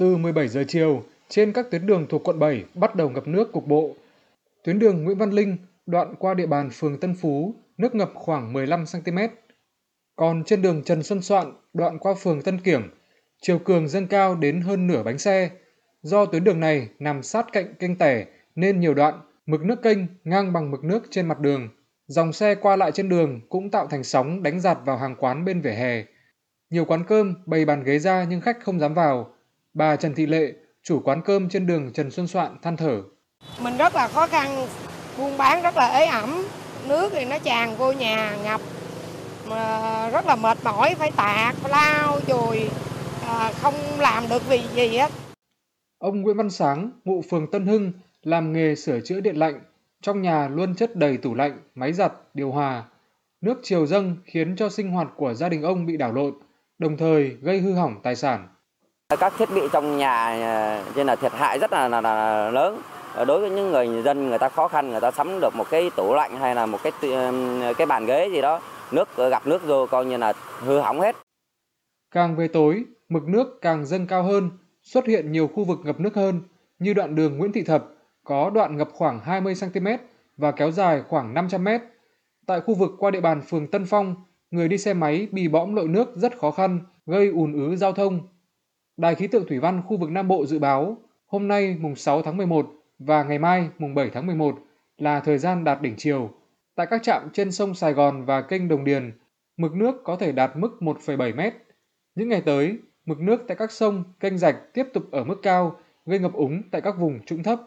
Từ 17 giờ chiều, trên các tuyến đường thuộc quận 7 bắt đầu ngập nước cục bộ. Tuyến đường Nguyễn Văn Linh, đoạn qua địa bàn phường Tân Phú, nước ngập khoảng 15 cm. Còn trên đường Trần Xuân Soạn, đoạn qua phường Tân Kiểng, chiều cường dâng cao đến hơn nửa bánh xe. Do tuyến đường này nằm sát cạnh kênh tẻ nên nhiều đoạn mực nước kênh ngang bằng mực nước trên mặt đường. Dòng xe qua lại trên đường cũng tạo thành sóng đánh giạt vào hàng quán bên vỉa hè. Nhiều quán cơm bày bàn ghế ra nhưng khách không dám vào. Bà Trần Thị Lệ, chủ quán cơm trên đường Trần Xuân Soạn than thở. Mình rất là khó khăn, buôn bán rất là ế ẩm, nước thì nó tràn vô nhà ngập mà rất là mệt mỏi phải tạt phải lao chùi à, không làm được vì gì hết Ông Nguyễn Văn Sáng, ngụ phường Tân Hưng, làm nghề sửa chữa điện lạnh. Trong nhà luôn chất đầy tủ lạnh, máy giặt, điều hòa. Nước chiều dâng khiến cho sinh hoạt của gia đình ông bị đảo lộn, đồng thời gây hư hỏng tài sản. Các thiết bị trong nhà ờ, trên là thiệt hại rất là, là, là lớn. Ờ, đối với những người dân người ta khó khăn người ta sắm được một cái tủ lạnh hay là một cái cái bàn ghế gì đó, nước ờ, gặp nước vô coi như là hư hỏng hết. Càng về tối, mực nước càng dâng cao hơn, xuất hiện nhiều khu vực ngập nước hơn, như đoạn đường Nguyễn Thị Thập có đoạn ngập khoảng 20 cm và kéo dài khoảng 500 m. Tại khu vực qua địa bàn phường Tân Phong, người đi xe máy bị bõm lội nước rất khó khăn, gây ùn ứ giao thông. Đài khí tượng thủy văn khu vực Nam Bộ dự báo hôm nay mùng 6 tháng 11 và ngày mai mùng 7 tháng 11 là thời gian đạt đỉnh chiều. Tại các trạm trên sông Sài Gòn và kênh Đồng Điền, mực nước có thể đạt mức 1,7 m. Những ngày tới, mực nước tại các sông, kênh rạch tiếp tục ở mức cao, gây ngập úng tại các vùng trũng thấp.